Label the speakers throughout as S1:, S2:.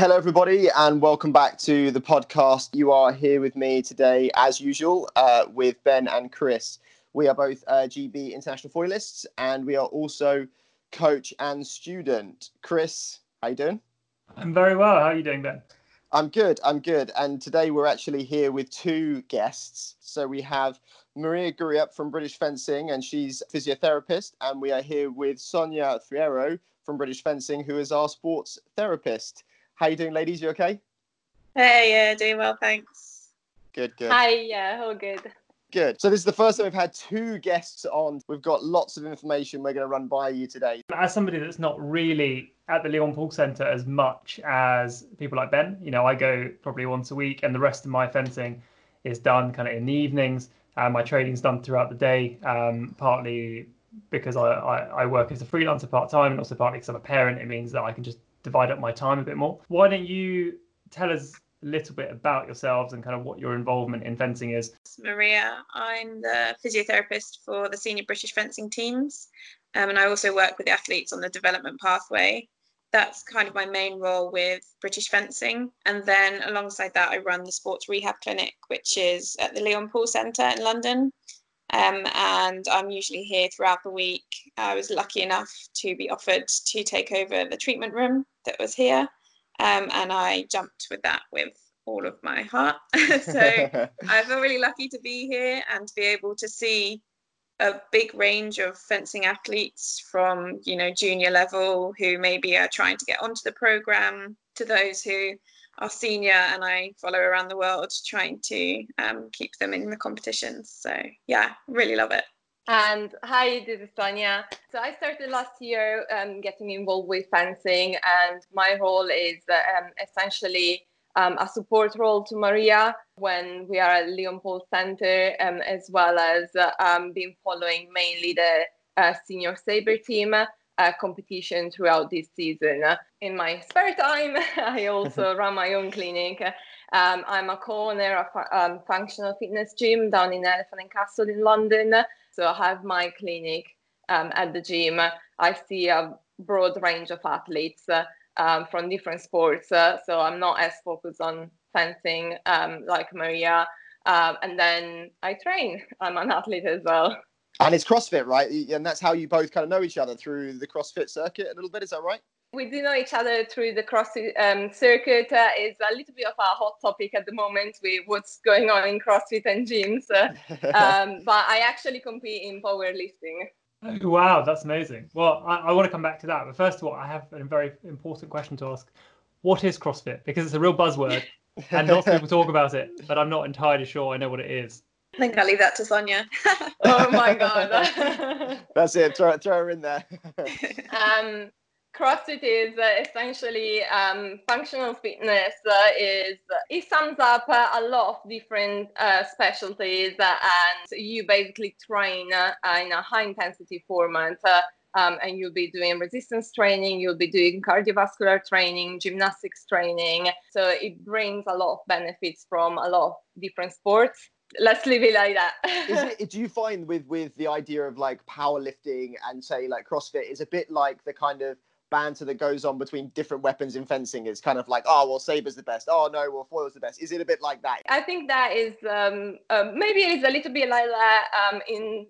S1: Hello, everybody, and welcome back to the podcast. You are here with me today, as usual, uh, with Ben and Chris. We are both uh, GB international foilists, and we are also coach and student. Chris, how are you doing?
S2: I'm very well. How are you doing, Ben?
S1: I'm good. I'm good. And today we're actually here with two guests. So we have Maria Guriap from British Fencing, and she's a physiotherapist. And we are here with Sonia Friero from British Fencing, who is our sports therapist. How you doing, ladies? You okay?
S3: Hey, yeah, doing well, thanks.
S1: Good, good.
S4: Hi, yeah, all good.
S1: Good. So this is the first time we've had two guests on. We've got lots of information we're going to run by you today.
S2: As somebody that's not really at the Leon Paul Centre as much as people like Ben, you know, I go probably once a week, and the rest of my fencing is done kind of in the evenings, and my training's done throughout the day, um, partly because I, I, I work as a freelancer part time, and also partly because I'm a parent. It means that I can just divide up my time a bit more. Why don't you tell us a little bit about yourselves and kind of what your involvement in fencing is.
S3: Maria, I'm the physiotherapist for the senior British fencing teams, um, and I also work with the athletes on the development pathway. That's kind of my main role with British fencing. And then alongside that, I run the sports rehab clinic, which is at the Leon Paul Centre in London. Um, and I'm usually here throughout the week. I was lucky enough to be offered to take over the treatment room that was here um, and I jumped with that with all of my heart. so I feel really lucky to be here and to be able to see a big range of fencing athletes from you know junior level who maybe are trying to get onto the program to those who are senior and I follow around the world trying to um, keep them in the competitions. So yeah, really love it.
S4: And hi, this is Sonia. So I started last year um, getting involved with fencing, and my role is um, essentially um, a support role to Maria when we are at Leon Paul Center, um, as well as uh, been following mainly the uh, senior saber team uh, competition throughout this season. In my spare time, I also run my own clinic. Um, I'm a co-owner of a um, functional fitness gym down in Elephant and Castle in London. So I have my clinic um, at the gym. I see a broad range of athletes uh, um, from different sports. Uh, so I'm not as focused on fencing um, like Maria. Um, and then I train. I'm an athlete as well.
S1: And it's CrossFit, right? And that's how you both kind of know each other through the CrossFit circuit a little bit. Is that right?
S4: We do know each other through the CrossFit um, circuit. Uh, it's a little bit of a hot topic at the moment with what's going on in CrossFit and gyms. Uh, um, but I actually compete in powerlifting.
S2: Oh, wow, that's amazing. Well, I, I want to come back to that. But first of all, I have a very important question to ask. What is CrossFit? Because it's a real buzzword and lots of people talk about it, but I'm not entirely sure I know what it is.
S3: I think I'll leave that to Sonia.
S4: oh my God.
S1: That's it. Throw, throw her in there.
S4: um, CrossFit is uh, essentially um, functional fitness. Uh, is it sums up uh, a lot of different uh, specialties, uh, and you basically train uh, in a high intensity format. Um, and you'll be doing resistance training, you'll be doing cardiovascular training, gymnastics training. So it brings a lot of benefits from a lot of different sports let's leave it like that.
S1: it, do you find with with the idea of like powerlifting and say like CrossFit is a bit like the kind of banter that goes on between different weapons in fencing is kind of like, oh, well, saber's the best. Oh, no, well, foil's the best. Is it a bit like that?
S4: I think that is um, uh, maybe it's a little bit like that um, in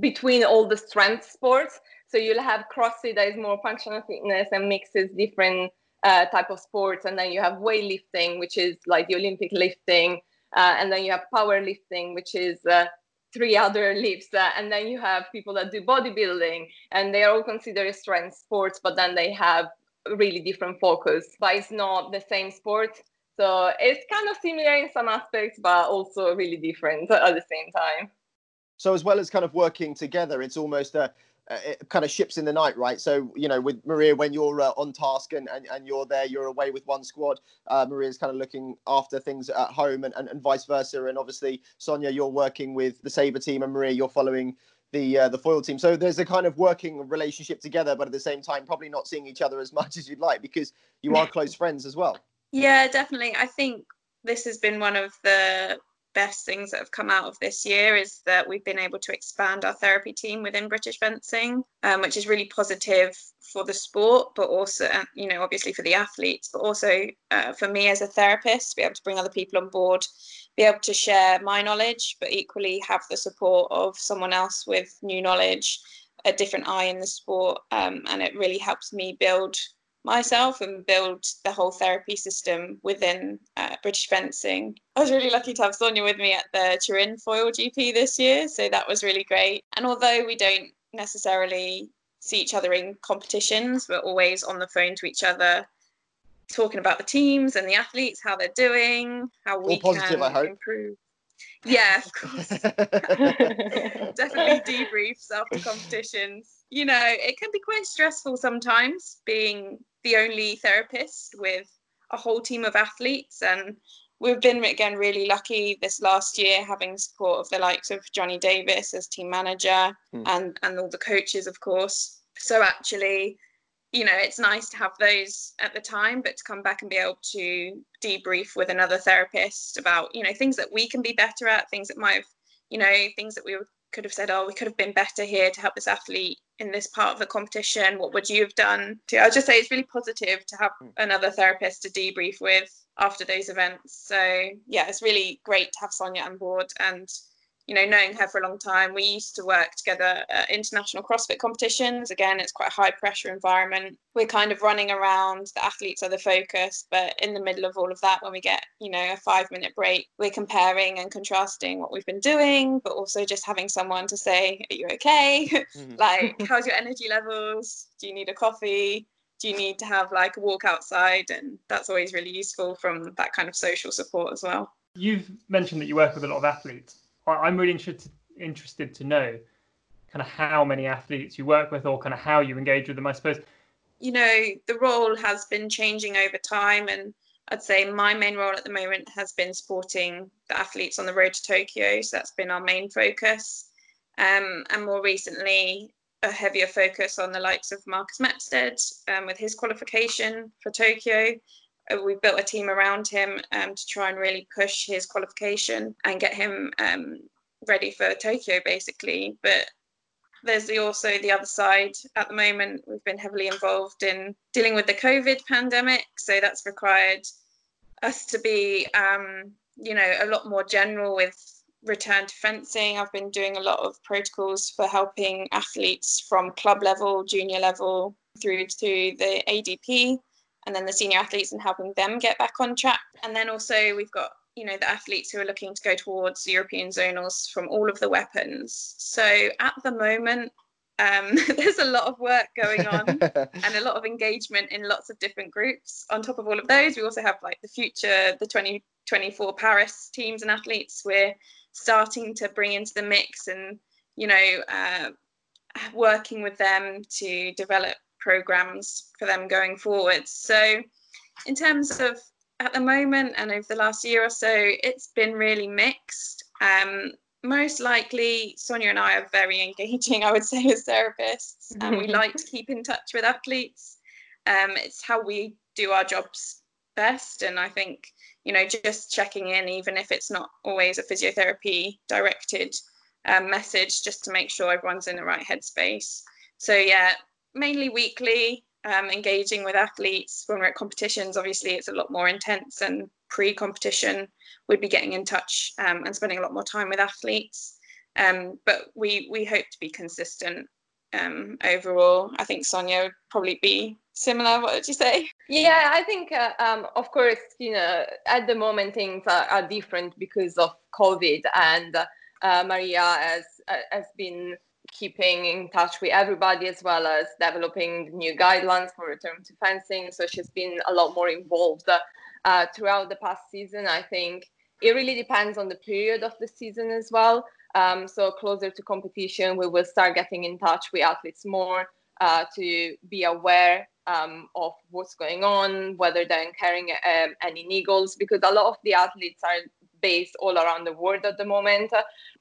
S4: between all the strength sports. So you'll have CrossFit that is more functional fitness and mixes different uh, type of sports, and then you have weightlifting, which is like the Olympic lifting, uh, and then you have powerlifting, which is uh, three other lifts uh, and then you have people that do bodybuilding and they are all considered strength sports but then they have really different focus. But it's not the same sport. So it's kind of similar in some aspects but also really different at the same time.
S1: So as well as kind of working together it's almost a uh, kind of ships in the night, right? So, you know, with Maria, when you're uh, on task and, and, and you're there, you're away with one squad. Uh, Maria's kind of looking after things at home and, and, and vice versa. And obviously, Sonia, you're working with the Sabre team, and Maria, you're following the uh, the foil team. So there's a kind of working relationship together, but at the same time, probably not seeing each other as much as you'd like because you are close friends as well.
S3: Yeah, definitely. I think this has been one of the best things that have come out of this year is that we've been able to expand our therapy team within British fencing, um, which is really positive for the sport, but also, you know, obviously for the athletes, but also uh, for me as a therapist, to be able to bring other people on board, be able to share my knowledge, but equally have the support of someone else with new knowledge, a different eye in the sport, um, and it really helps me build myself and build the whole therapy system within uh, British fencing. I was really lucky to have Sonia with me at the Turin Foil GP this year, so that was really great. And although we don't necessarily see each other in competitions, we're always on the phone to each other, talking about the teams and the athletes, how they're doing, how we positive, can improve. Yeah, of course. Definitely debriefs after competitions. You know, it can be quite stressful sometimes being the only therapist with a whole team of athletes. And we've been, again, really lucky this last year having support of the likes of Johnny Davis as team manager mm. and, and all the coaches, of course. So actually, you know, it's nice to have those at the time, but to come back and be able to debrief with another therapist about, you know, things that we can be better at, things that might have, you know, things that we could have said, oh, we could have been better here to help this athlete in this part of the competition. What would you have done? to I'll just say it's really positive to have hmm. another therapist to debrief with after those events. So yeah, it's really great to have Sonia on board and you know, knowing her for a long time, we used to work together at international CrossFit competitions. Again, it's quite a high pressure environment. We're kind of running around, the athletes are the focus, but in the middle of all of that, when we get, you know, a five minute break, we're comparing and contrasting what we've been doing, but also just having someone to say, Are you okay? Mm-hmm. like, how's your energy levels? Do you need a coffee? Do you need to have like a walk outside? And that's always really useful from that kind of social support as well.
S2: You've mentioned that you work with a lot of athletes I'm really interested interested to know kind of how many athletes you work with or kind of how you engage with them. I suppose.
S3: You know, the role has been changing over time, and I'd say my main role at the moment has been supporting the athletes on the road to Tokyo. So that's been our main focus. Um, and more recently, a heavier focus on the likes of Marcus Mepstead um, with his qualification for Tokyo. Uh, we built a team around him um, to try and really push his qualification and get him um, ready for Tokyo, basically. But there's the, also the other side. At the moment, we've been heavily involved in dealing with the COVID pandemic, so that's required us to be, um, you know, a lot more general with return to fencing. I've been doing a lot of protocols for helping athletes from club level, junior level, through to the ADP and then the senior athletes and helping them get back on track. And then also we've got you know the athletes who are looking to go towards European zonals from all of the weapons. So at the moment, um, there's a lot of work going on and a lot of engagement in lots of different groups. On top of all of those, we also have like the future, the 2024 Paris teams and athletes. We're starting to bring into the mix and you know uh, working with them to develop programs for them going forward. So, in terms of at the moment and over the last year or so, it's been really mixed. Um, most likely, Sonia and I are very engaging, I would say, as therapists, and we like to keep in touch with athletes. Um, it's how we do our jobs best. And I think, you know, just checking in, even if it's not always a physiotherapy directed um, message, just to make sure everyone's in the right headspace. So, yeah, mainly weekly, um, engaging with athletes when we're at competitions. Obviously, it's a lot more intense and pre-competition. We'd be getting in touch um, and spending a lot more time with athletes. Um, but we we hope to be consistent um, overall. I think Sonia would probably be similar. What would you say?
S4: Yeah, I think uh, um, of course you know at the moment things are, are different because of COVID, and uh, Maria has uh, has been keeping in touch with everybody as well as developing new guidelines for return to fencing. So she's been a lot more involved uh, throughout the past season. I think it really depends on the period of the season as well. Um, so closer to competition, we will start getting in touch with athletes more uh, to be aware um, of what's going on, whether they're carrying um, any niggles, because a lot of the athletes are based all around the world at the moment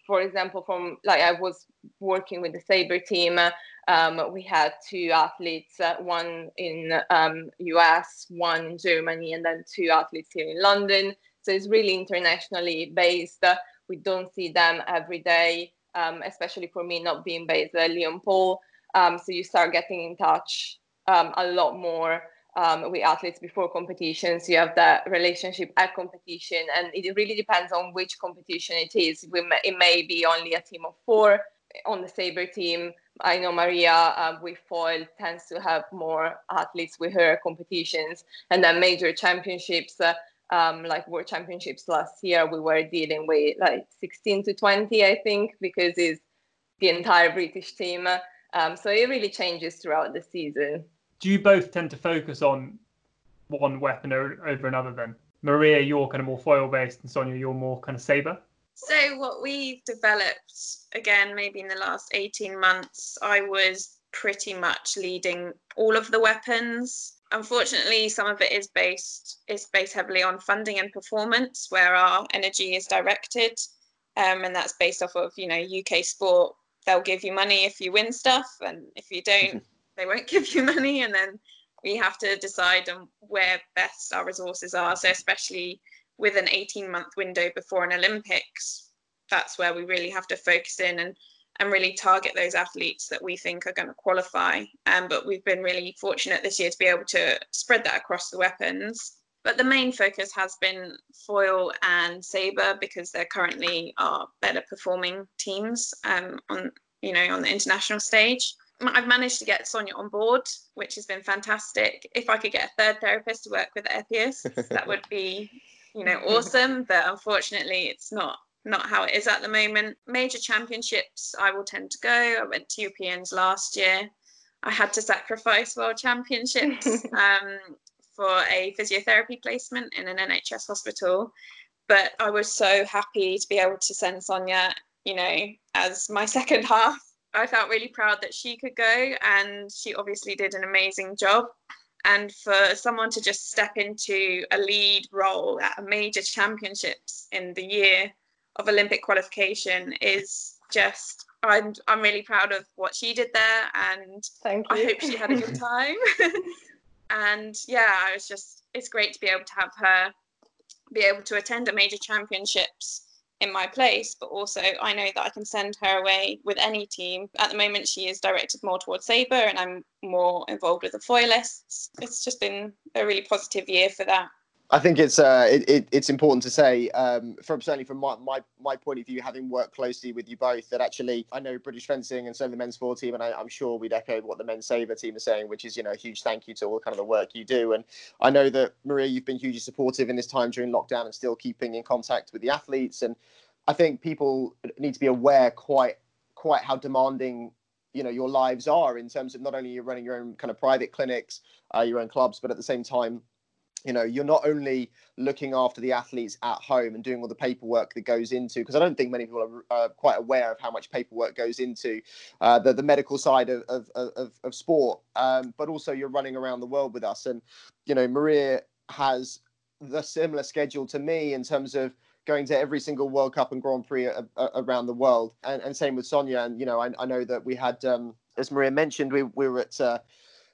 S4: for example, from like I was working with the Sabre team, um, we had two athletes, uh, one in um, US, one in Germany, and then two athletes here in London. So it's really internationally based. We don't see them every day, um, especially for me not being based at Leon Paul. Um, so you start getting in touch um, a lot more um, with athletes before competitions. You have that relationship at competition, and it really depends on which competition it is. May, it may be only a team of four on the Sabre team. I know Maria uh, with foil tends to have more athletes with her competitions, and then major championships. Uh, um, like World Championships last year, we were dealing with like 16 to 20, I think, because it's the entire British team. Um, so it really changes throughout the season
S2: do you both tend to focus on one weapon over another then? Maria, you're kind of more foil based, and Sonia, you're more kind of saber.
S3: So what we've developed again, maybe in the last 18 months, I was pretty much leading all of the weapons. Unfortunately, some of it is based is based heavily on funding and performance, where our energy is directed, um, and that's based off of you know UK sport. They'll give you money if you win stuff, and if you don't, they won't give you money and then we have to decide on where best our resources are. So especially with an 18 month window before an olympics that's where we really have to focus in and and really target those athletes that we think are going to qualify. Um, but we've been really fortunate this year to be able to spread that across the weapons. But the main focus has been foil and saber because they're currently our better performing teams um, on you know on the international stage I've managed to get Sonia on board, which has been fantastic. If I could get a third therapist to work with Epius, that would be, you know, awesome. But unfortunately, it's not not how it is at the moment. Major championships, I will tend to go. I went to Europeans last year. I had to sacrifice World Championships um, for a physiotherapy placement in an NHS hospital. But I was so happy to be able to send Sonia, you know, as my second half I felt really proud that she could go, and she obviously did an amazing job. And for someone to just step into a lead role at a major championships in the year of Olympic qualification is just I'm I'm really proud of what she did there, and I hope she had a good time. and yeah, I was just it's great to be able to have her be able to attend a major championships in my place, but also I know that I can send her away with any team. At the moment, she is directed more towards Sabre, and I'm more involved with the foilists. It's just been a really positive year for that.
S1: I think it's uh, it, it, it's important to say um, from certainly from my, my my point of view, having worked closely with you both, that actually I know British fencing and so the men's foil team, and I, am sure we'd echo what the men's saber team is saying, which is you know a huge thank you to all kind of the work you do. And I know that Maria, you've been hugely supportive in this time during lockdown and still keeping in contact with the athletes. And I think people need to be aware quite quite how demanding you know your lives are in terms of not only you're running your own kind of private clinics, uh, your own clubs, but at the same time you know you're not only looking after the athletes at home and doing all the paperwork that goes into because i don't think many people are uh, quite aware of how much paperwork goes into uh, the, the medical side of, of, of, of sport. Um, but also you're running around the world with us. And you know maria has the similar schedule to me in terms of going to every single world cup and grand prix a, a, around the world. And, and same with sonia. And you know i, I know that we had um, as maria mentioned we, we were at uh,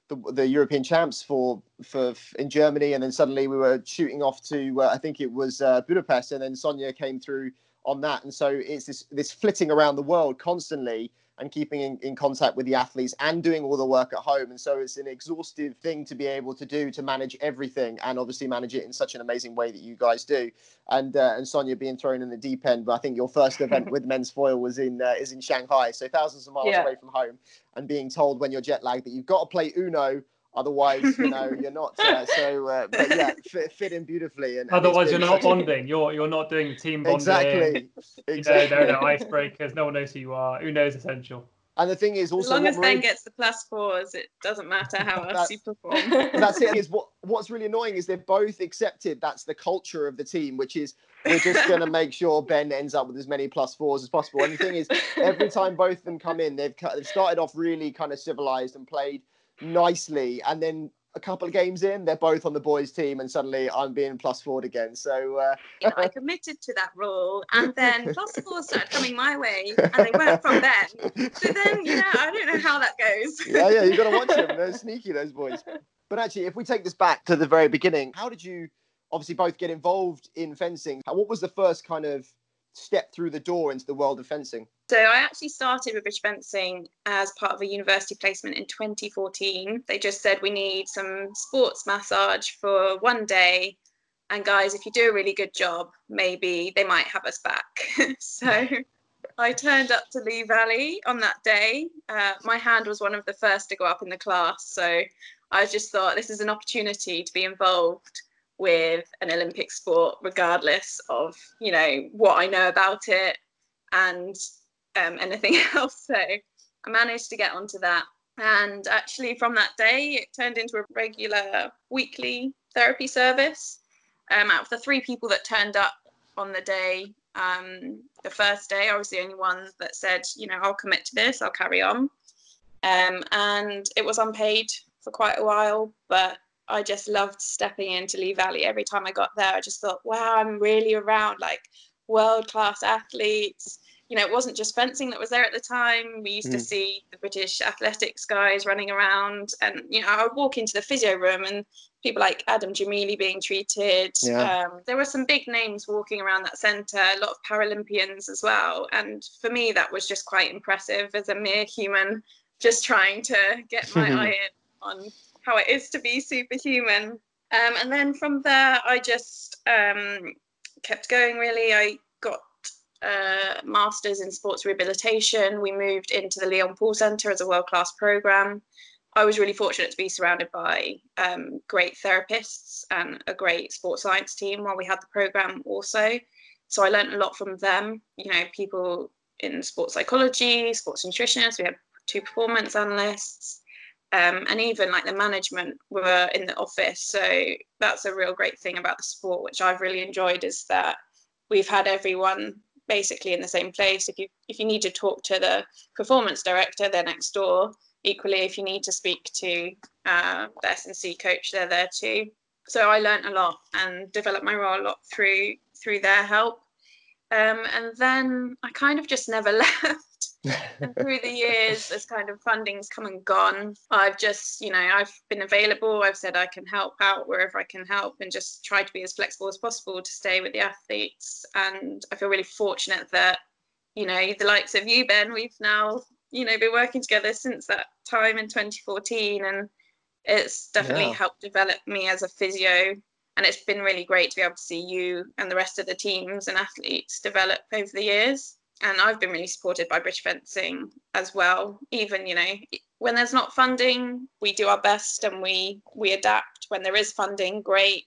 S1: the, the European champs for for in Germany, and then suddenly we were shooting off to uh, I think it was uh, Budapest, and then Sonia came through on that, and so it's this this flitting around the world constantly and keeping in, in contact with the athletes and doing all the work at home. And so it's an exhaustive thing to be able to do to manage everything and obviously manage it in such an amazing way that you guys do. And uh, and Sonia being thrown in the deep end, but I think your first event with men's foil was in uh, is in Shanghai, so thousands of miles yeah. away from home, and being told when you're jet lagged that you've got to play Uno Otherwise, you know, you're not. Uh, so, uh, but yeah, fit, fit in beautifully. And,
S2: otherwise, you're not bonding. You're you're not doing team bonding.
S1: Exactly. exactly.
S2: You know, there are no icebreakers. No one knows who you are. Who knows essential.
S1: And the thing is also,
S3: as long as Marie... Ben gets the plus fours, it doesn't matter how else you perform.
S1: that's it. Is what what's really annoying is they've both accepted that's the culture of the team, which is we're just going to make sure Ben ends up with as many plus fours as possible. And the thing is, every time both of them come in, they've they've started off really kind of civilized and played nicely, and then a couple of games in, they're both on the boys' team, and suddenly I'm being plus forward again. So uh...
S3: you know, I committed to that rule, and then plus four started coming my way, and they weren't from Ben. So then, you know, I don't know how that goes.
S1: yeah, yeah, you got to watch them. They're sneaky, those boys. But actually, if we take this back to the very beginning, how did you obviously both get involved in fencing. What was the first kind of step through the door into the world of fencing?
S3: So I actually started with British Fencing as part of a university placement in 2014. They just said we need some sports massage for one day. And guys, if you do a really good job, maybe they might have us back. so I turned up to Lee Valley on that day. Uh, my hand was one of the first to go up in the class. So I just thought this is an opportunity to be involved with an Olympic sport, regardless of you know what I know about it and um, anything else. So I managed to get onto that, and actually from that day, it turned into a regular weekly therapy service. Um, out of the three people that turned up on the day, um, the first day, I was the only one that said, you know, I'll commit to this, I'll carry on. Um, and it was unpaid for quite a while, but I just loved stepping into Lee Valley. Every time I got there, I just thought, wow, I'm really around like world class athletes. You know, it wasn't just fencing that was there at the time. We used mm. to see the British athletics guys running around, and you know, I would walk into the physio room and people like Adam Gemili being treated. Yeah. Um, there were some big names walking around that centre, a lot of Paralympians as well. And for me, that was just quite impressive as a mere human, just trying to get my eye in on how it is to be superhuman. Um, and then from there, I just um, kept going really. I got a master's in sports rehabilitation. We moved into the Leon Paul Centre as a world class programme. I was really fortunate to be surrounded by um, great therapists and a great sports science team while we had the programme also. So I learned a lot from them. You know, people in sports psychology, sports nutritionists, we had two performance analysts, um, and even like the management were in the office. So that's a real great thing about the sport, which I've really enjoyed, is that we've had everyone basically in the same place. If you if you need to talk to the performance director, they're next door. Equally, if you need to speak to uh, the S&C coach, they're there too. So I learned a lot and developed my role a lot through through their help. Um, and then I kind of just never left and through the years, as kind of funding's come and gone, I've just, you know, I've been available. I've said I can help out wherever I can help and just try to be as flexible as possible to stay with the athletes. And I feel really fortunate that, you know, the likes of you, Ben, we've now, you know, been working together since that time in 2014. And it's definitely yeah. helped develop me as a physio and it's been really great to be able to see you and the rest of the teams and athletes develop over the years and I've been really supported by British Fencing as well. Even you know when there's not funding, we do our best and we we adapt. When there is funding, great.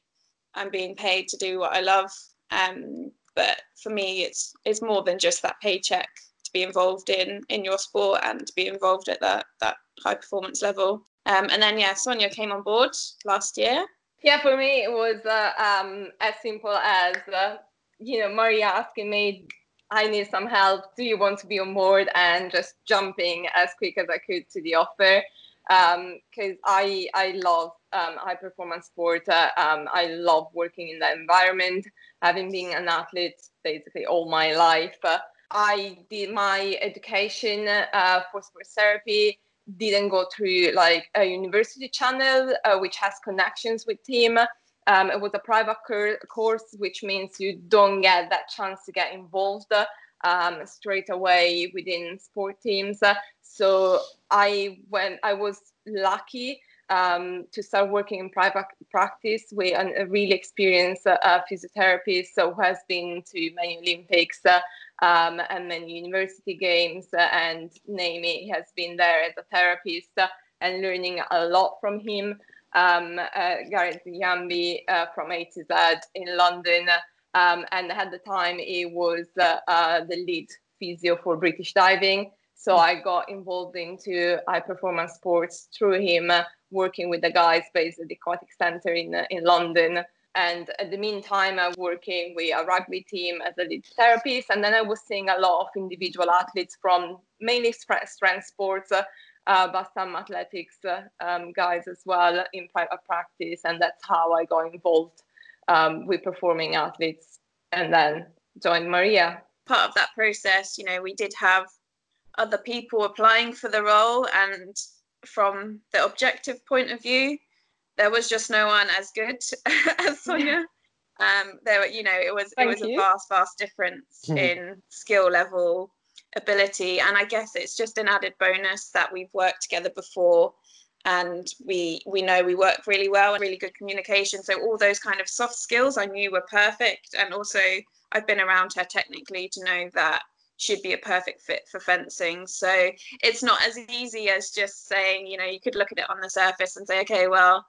S3: I'm being paid to do what I love. Um, but for me, it's it's more than just that paycheck to be involved in in your sport and to be involved at that that high performance level. Um, and then yeah, Sonia came on board last year.
S4: Yeah, for me it was uh, um, as simple as uh, you know Maria asking me I need some help. Do you want to be on board? And just jumping as quick as I could to the offer because um, I I love um, high performance sport. Uh, um, I love working in that environment. Having been an athlete basically all my life, uh, I did my education uh, for sports therapy. Didn't go through like a university channel, uh, which has connections with team. Um, it was a private cur- course, which means you don't get that chance to get involved um, straight away within sport teams. So I went. I was lucky um, to start working in private practice with a really experienced uh, physiotherapist who has been to many Olympics uh, um, and many university games uh, and he has been there as a therapist and learning a lot from him um, uh, Gareth Yambi uh, from A to Z in London. Um, and at the time, he was uh, uh, the lead physio for British diving. So I got involved into high performance sports through him, uh, working with the guys based at the Aquatic Centre in, uh, in London. And at the meantime, I was working with a rugby team as a lead therapist. And then I was seeing a lot of individual athletes from mainly strength sports, uh, but some athletics uh, um, guys as well in private practice. And that's how I got involved um, with performing athletes and then joined Maria.
S3: Part of that process, you know, we did have other people applying for the role. And from the objective point of view, there was just no one as good as Sonia. Um, there were, you know, it was
S4: Thank
S3: it was
S4: you.
S3: a vast, vast difference in skill level, ability, and I guess it's just an added bonus that we've worked together before, and we we know we work really well and really good communication. So all those kind of soft skills I knew were perfect, and also I've been around her technically to know that she'd be a perfect fit for fencing. So it's not as easy as just saying, you know, you could look at it on the surface and say, okay, well,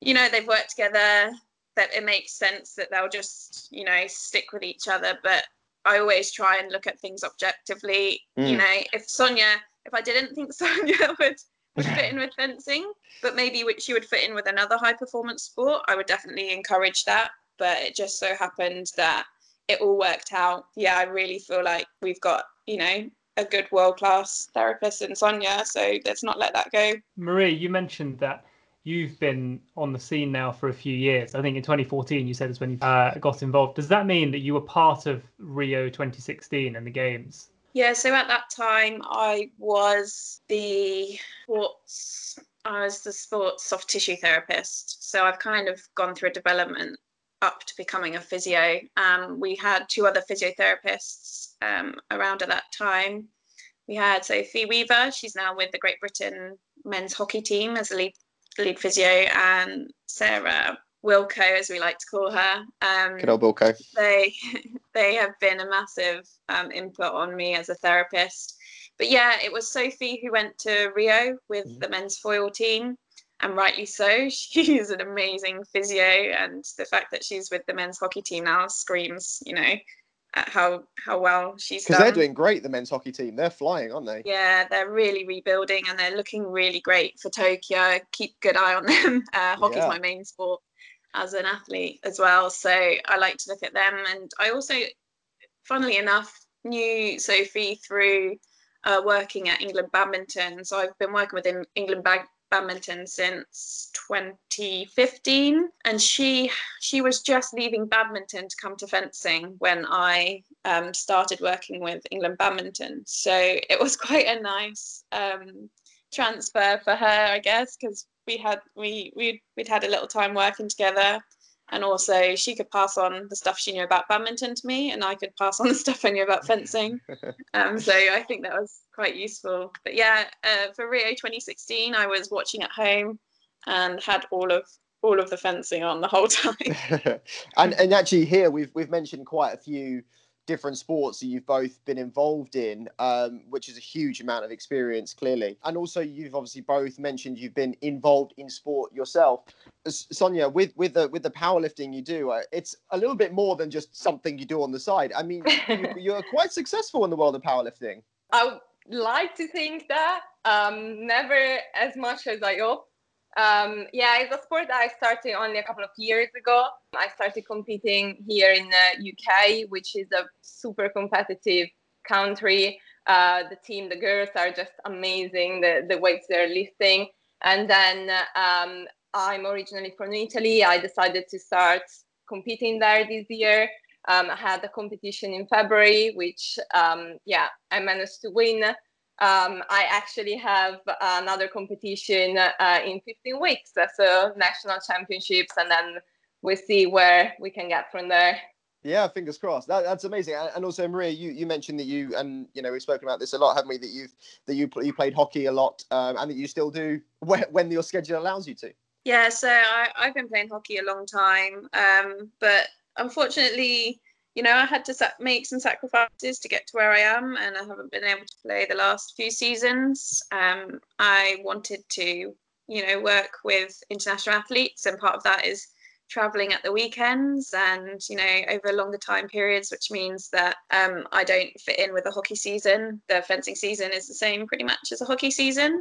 S3: you know, they've worked together, that it makes sense that they'll just, you know, stick with each other. But I always try and look at things objectively. You
S1: Mm.
S3: know, if Sonia, if I didn't think Sonia would would fit in with fencing, but maybe would- she would fit in with another high performance sport, I would definitely encourage that. But it just so happened that it all worked out. Yeah, I really feel like we've got, you know, a good world class therapist in Sonia. So let's not let that go.
S2: Marie, you mentioned that you've been on the scene now for a few years. I think in 2014 you said is when you uh, got involved. Does that mean that you were part of Rio 2016 and the games?
S3: Yeah, so at that time I was the sports I was the sports soft tissue therapist. So I've kind of gone through a development up to becoming a physio. Um, we had two other physiotherapists um, around at that time. We had Sophie Weaver, she's now with the Great Britain men's hockey team as a lead lead physio, and Sarah Wilco, as we like to call her. Um,
S1: Good old Wilco.
S3: they they have been a massive um, input on me as a therapist. But yeah, it was Sophie who went to Rio with
S1: Mhm.
S3: the men's foil team, and rightly so. She is an amazing physio, and the fact that she's with the men's hockey team now screams, you know, at how how well she's
S1: Because they're doing great, the men's hockey team. They're flying, aren't they?
S3: Yeah, they're really rebuilding and they're looking really great for Tokyo. Keep good eye on them. Uh, hockey's
S1: Yeah.
S3: my main sport as an athlete as well. So I like to look at them. And I also, funnily enough, knew Sophie through uh, working at England Badminton. So I've been working with Eng- England Bag- Badminton since 2015, and she she was just leaving badminton to come to fencing when I um, started working with England Badminton. So it was quite a nice um, transfer for her, I guess, because we had we we'd, we'd had a little time working together, and also she could pass on the stuff she knew about badminton to me, and I could pass on the stuff I knew about fencing. Um, so I think that was quite useful. But yeah, uh, for Rio 2016, I was watching at home and had all of all of the fencing on the whole time.
S1: and and actually here we've we've mentioned quite a few different sports that you've both been involved in, um, which is a huge amount of experience, clearly. And also, you've obviously both mentioned you've been involved in sport yourself. Sonia, with with the with the powerlifting you do, uh, it's a little bit more than just something you do on the side. I mean, you, you're quite successful in the world of powerlifting.
S4: I like to think that. Um, never as much as I hope. Um, yeah, it's a sport that I started only a couple of years ago. I started competing here in the UK, which is a super competitive country. Uh, the team, the girls are just amazing, the, the weights they're lifting. And then um, I'm originally from Italy. I decided to start competing there this year. Um, I had a competition in February, which, um, yeah, I managed to win. Um, I actually have another competition uh, in 15 weeks, so national championships, and then we see where we can get from there.
S1: Yeah, fingers crossed. That, that's amazing. And and also, Maria, you, you mentioned that you and you know we've spoken about this a lot, haven't we? That you've that you you played hockey a lot, um, and that you still do when, when your schedule allows you to.
S3: Yeah, so I, I've been playing hockey a long time, um, but unfortunately, you know, I had to make some sacrifices to get to where I am, and I haven't been able to play the last few seasons. Um, I wanted to, you know, work with international athletes, and part of that is traveling at the weekends and you know over longer time periods which means that um, i don't fit in with the hockey season the fencing season is the same pretty much as a hockey season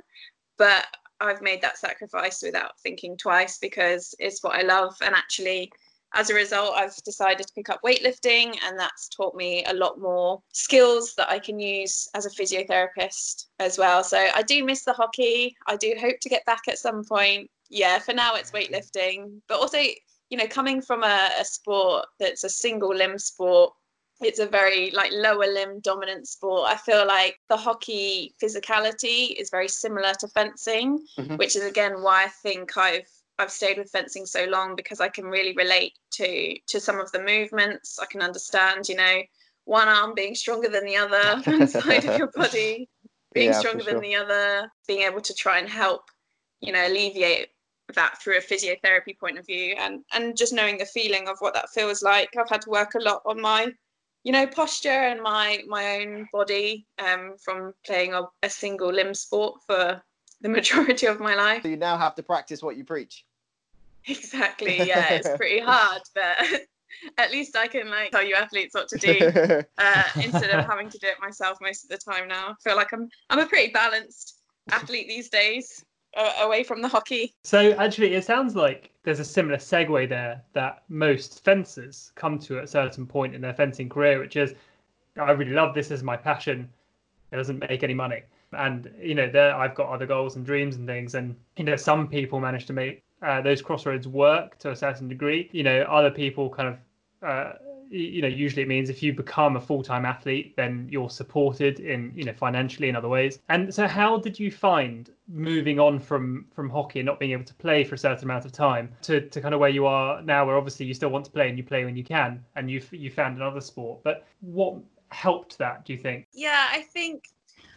S3: but I've made that sacrifice without thinking twice because it's what I love. And actually, as a result, I've decided to pick up weightlifting, and that's taught me a lot more skills that I can use as a physiotherapist as well. So I do miss the hockey. I do hope to get back at some point. Yeah, for now, it's weightlifting, but also, you know, coming from a, a sport that's a single limb sport it's a very like lower limb dominant sport. I feel like the hockey physicality is very similar to fencing,
S1: Mhm.
S3: which is again why I think I've I've stayed with fencing so long because I can really relate to to some of the movements. I can understand, you know, one arm being stronger than the other, one side of your body being yeah, stronger sure. than the other, being able to try and help, you know, alleviate that through a physiotherapy point of view and and just knowing the feeling of what that feels like. I've had to work a lot on my you know posture and my my own body um, from playing a, a single limb sport for the majority of my life.
S1: So you now have to practice what you preach.
S3: Exactly. Yeah, it's pretty hard, but at least I can like tell you athletes what to do uh, instead of having to do it myself most of the time. Now I feel like I'm I'm a pretty balanced athlete these days uh, away from the hockey.
S2: So actually, it sounds like there's a similar segue there that most fencers come to at a certain point in their fencing career, which is, I really love this as my passion. It doesn't make any money, and you know, there I've got other goals and dreams and things, and you know, some people manage to make uh, those crossroads work to a certain degree. You know, other people kind of uh, you know usually it means if you become a full-time athlete then you're supported in you know financially in other ways. And so how did you find moving on from from hockey and not being able to play for a certain amount of time to, to kind of where you are now where obviously you still want to play and you play when you can and you you found another sport. But what helped that do you think?
S3: Yeah i think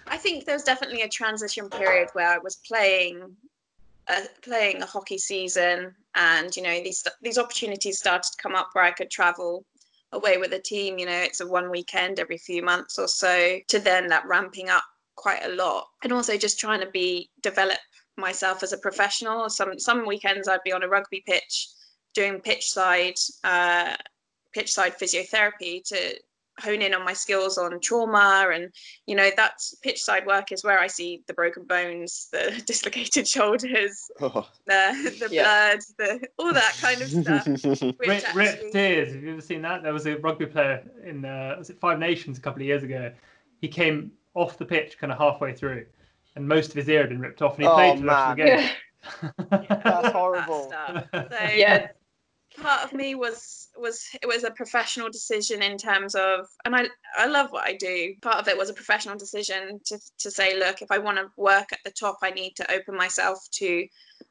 S3: i think there was definitely a transition period where i was playing playing a hockey season and you know these these opportunities started to come up where i could travel away with a team, you know, it's a one weekend every few months or so, to then that ramping up quite a lot. And also just trying to be develop myself as a professional. Some some weekends I'd be on a rugby pitch doing pitch side uh, pitch side physiotherapy to hone in on my skills on trauma and you know that's pitch side work is where i see the broken bones the dislocated shoulders oh. the the yeah. blood the all that kind of stuff
S2: Rip, actually... Rip tears. Have you ever seen that? There was a rugby player in uh, was it five nations a couple of years ago? He came off the pitch kind of halfway through and most of his ear had been ripped off and he oh, played for the rest of the game.
S1: Yeah. that's horrible.
S3: That so, yeah part of me was was it was a professional decision in terms of and I I love what I do. Part of it was a professional decision to to say, look, if I want to work at the top, I need to open myself to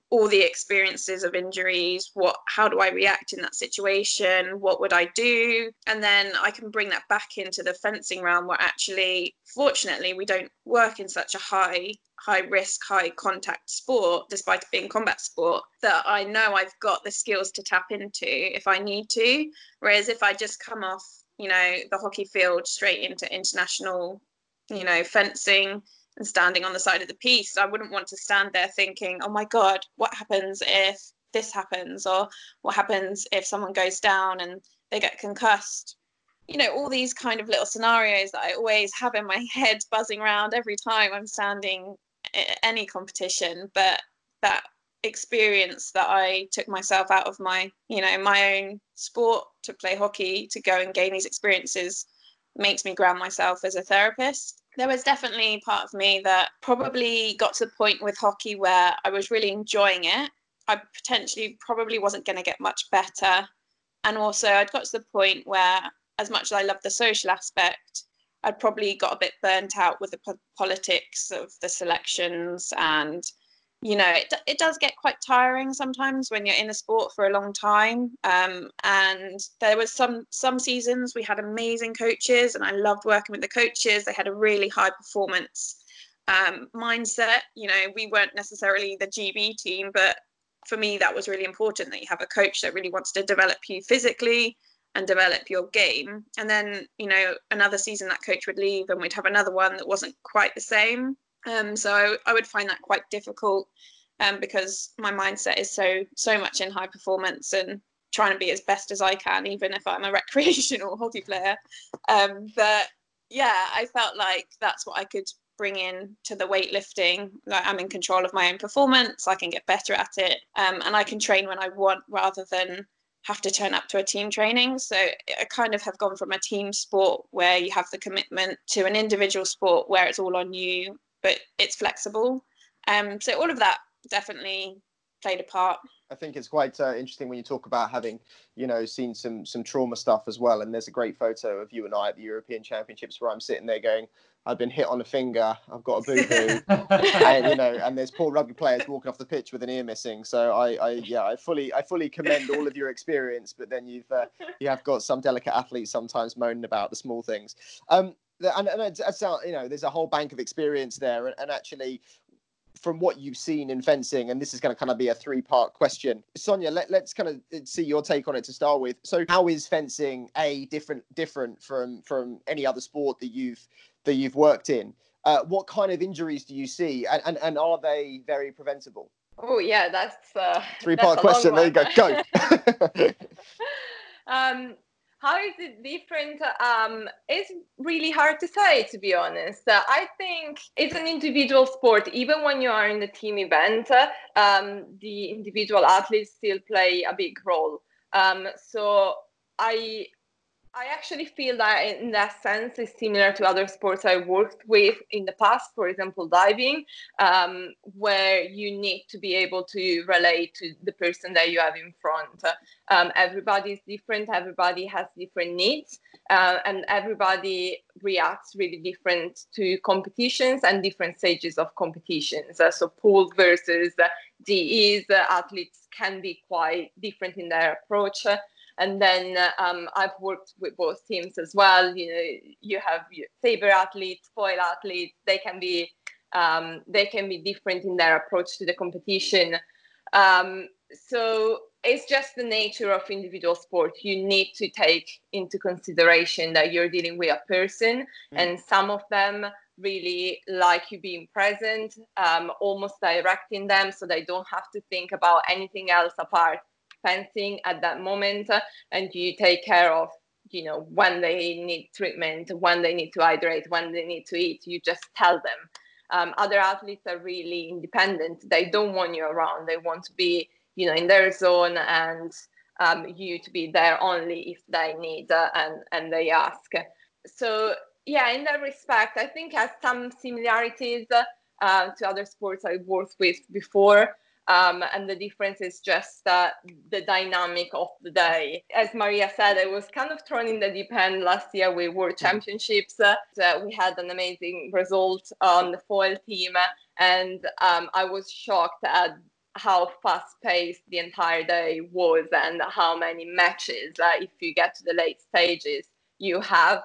S3: all the experiences of injuries. What how do i react in that situation? What would i do? And then i can bring that back into the fencing realm where actually fortunately we don't work in such a high high risk high contact sport despite it being combat sport that i know i've got the skills to tap into if i need to whereas if i just come off you know the hockey field straight into international you know fencing and standing on the side of the piece, I wouldn't want to stand there thinking, oh my God, what happens if this happens? Or what happens if someone goes down and they get concussed? You know, all these kind of little scenarios that I always have in my head buzzing around every time I'm standing any competition. But that experience that I took myself out of my, you know, my own sport to play hockey, to go and gain these experiences makes me ground myself as a therapist there was definitely part of me that probably got to the point with hockey where I was really enjoying it. I potentially probably wasn't going to get much better. And also, I'd got to the point where, as much as I love the social aspect, I'd probably got a bit burnt out with the po- politics of the selections and you know, it, it does get quite tiring sometimes when you're in a sport for a long time. Um, and there was some some seasons we had amazing coaches, and I loved working with the coaches. They had a really high performance um, mindset. You know, we weren't necessarily the GB team, but for me, that was really important that you have a coach that really wants to develop you physically and develop your game. And then, you know, another season that coach would leave, and we'd have another one that wasn't quite the same. Um, so I, I, would find that quite difficult um, because my mindset is so so much in high performance and trying to be as best as I can, even if I'm a recreational hockey player. Um, but yeah, I felt like that's what I could bring in to the weightlifting. Like I'm in control of my own performance. I can get better at it, um, and I can train when I want rather than have to turn up to a team training. So I kind of have gone from a team sport where you have the commitment to an individual sport where it's all on you but it's flexible. Um, so all of that definitely played a part.
S1: I think it's quite uh, interesting when you talk about having, you know, seen some some trauma stuff as well. And there's a great photo of you and I at the European Championships where I'm sitting there going, I've been hit on a finger, I've got a boo boo, and you know, and there's poor rugby players walking off the pitch with an ear missing. So I, I yeah, I fully, I fully commend all of your experience. But then you've, uh, you have got some delicate athletes sometimes moaning about the small things. Um, and, and it's, it's, you know, there's a whole bank of experience there, and, and actually, from what you've seen in fencing, and this is going to kind of be a three part question. Sonia, let, us kind of see your take on it to start with. So, how is fencing a different different from from any other sport that you've that you've worked in? Uh, what kind of injuries do you see, and, and, and are they very preventable?
S4: Oh yeah, that's uh,
S1: three part question. There you go. Go.
S4: um, how is it different? Um, it's really hard to say, to be honest. Uh, I think it's an individual sport. Even when you are in the team event, uh, um, the individual athletes still play a big role. Um, so I I actually feel that in that sense is similar to other sports I worked with in the past, for example, diving, um, where you need to be able to relate to the person that you have in front. Um, everybody is different, everybody has different needs, uh, and everybody reacts really different to competitions and different stages of competitions. Uh, so, pool versus uh, DEs, uh, athletes can be quite different in their approach. And then um, I've worked with both teams as well. You know, you have saber athletes, foil athletes. They can be um, they can be different in their approach to the competition. Um, so it's just the nature of individual sport. You need to take into consideration that you're dealing with a person, mm. and some of them really like you being present, um, almost directing them, so they don't have to think about anything else apart fencing at that moment and you take care of you know when they need treatment when they need to hydrate when they need to eat you just tell them. Um, other athletes are really independent. They don't want you around. They want to be you know in their zone and um, you to be there only if they need uh, and and they ask. So yeah in that respect i think has some similarities uh, to other sports i worked with before um, and the difference is just uh, the dynamic of the day. As Maria said, I was kind of thrown in the deep end last year with World mm-hmm. Championships. Uh, we had an amazing result on the foil team, and um, I was shocked at how fast paced the entire day was and how many matches, uh, if you get to the late stages, you have.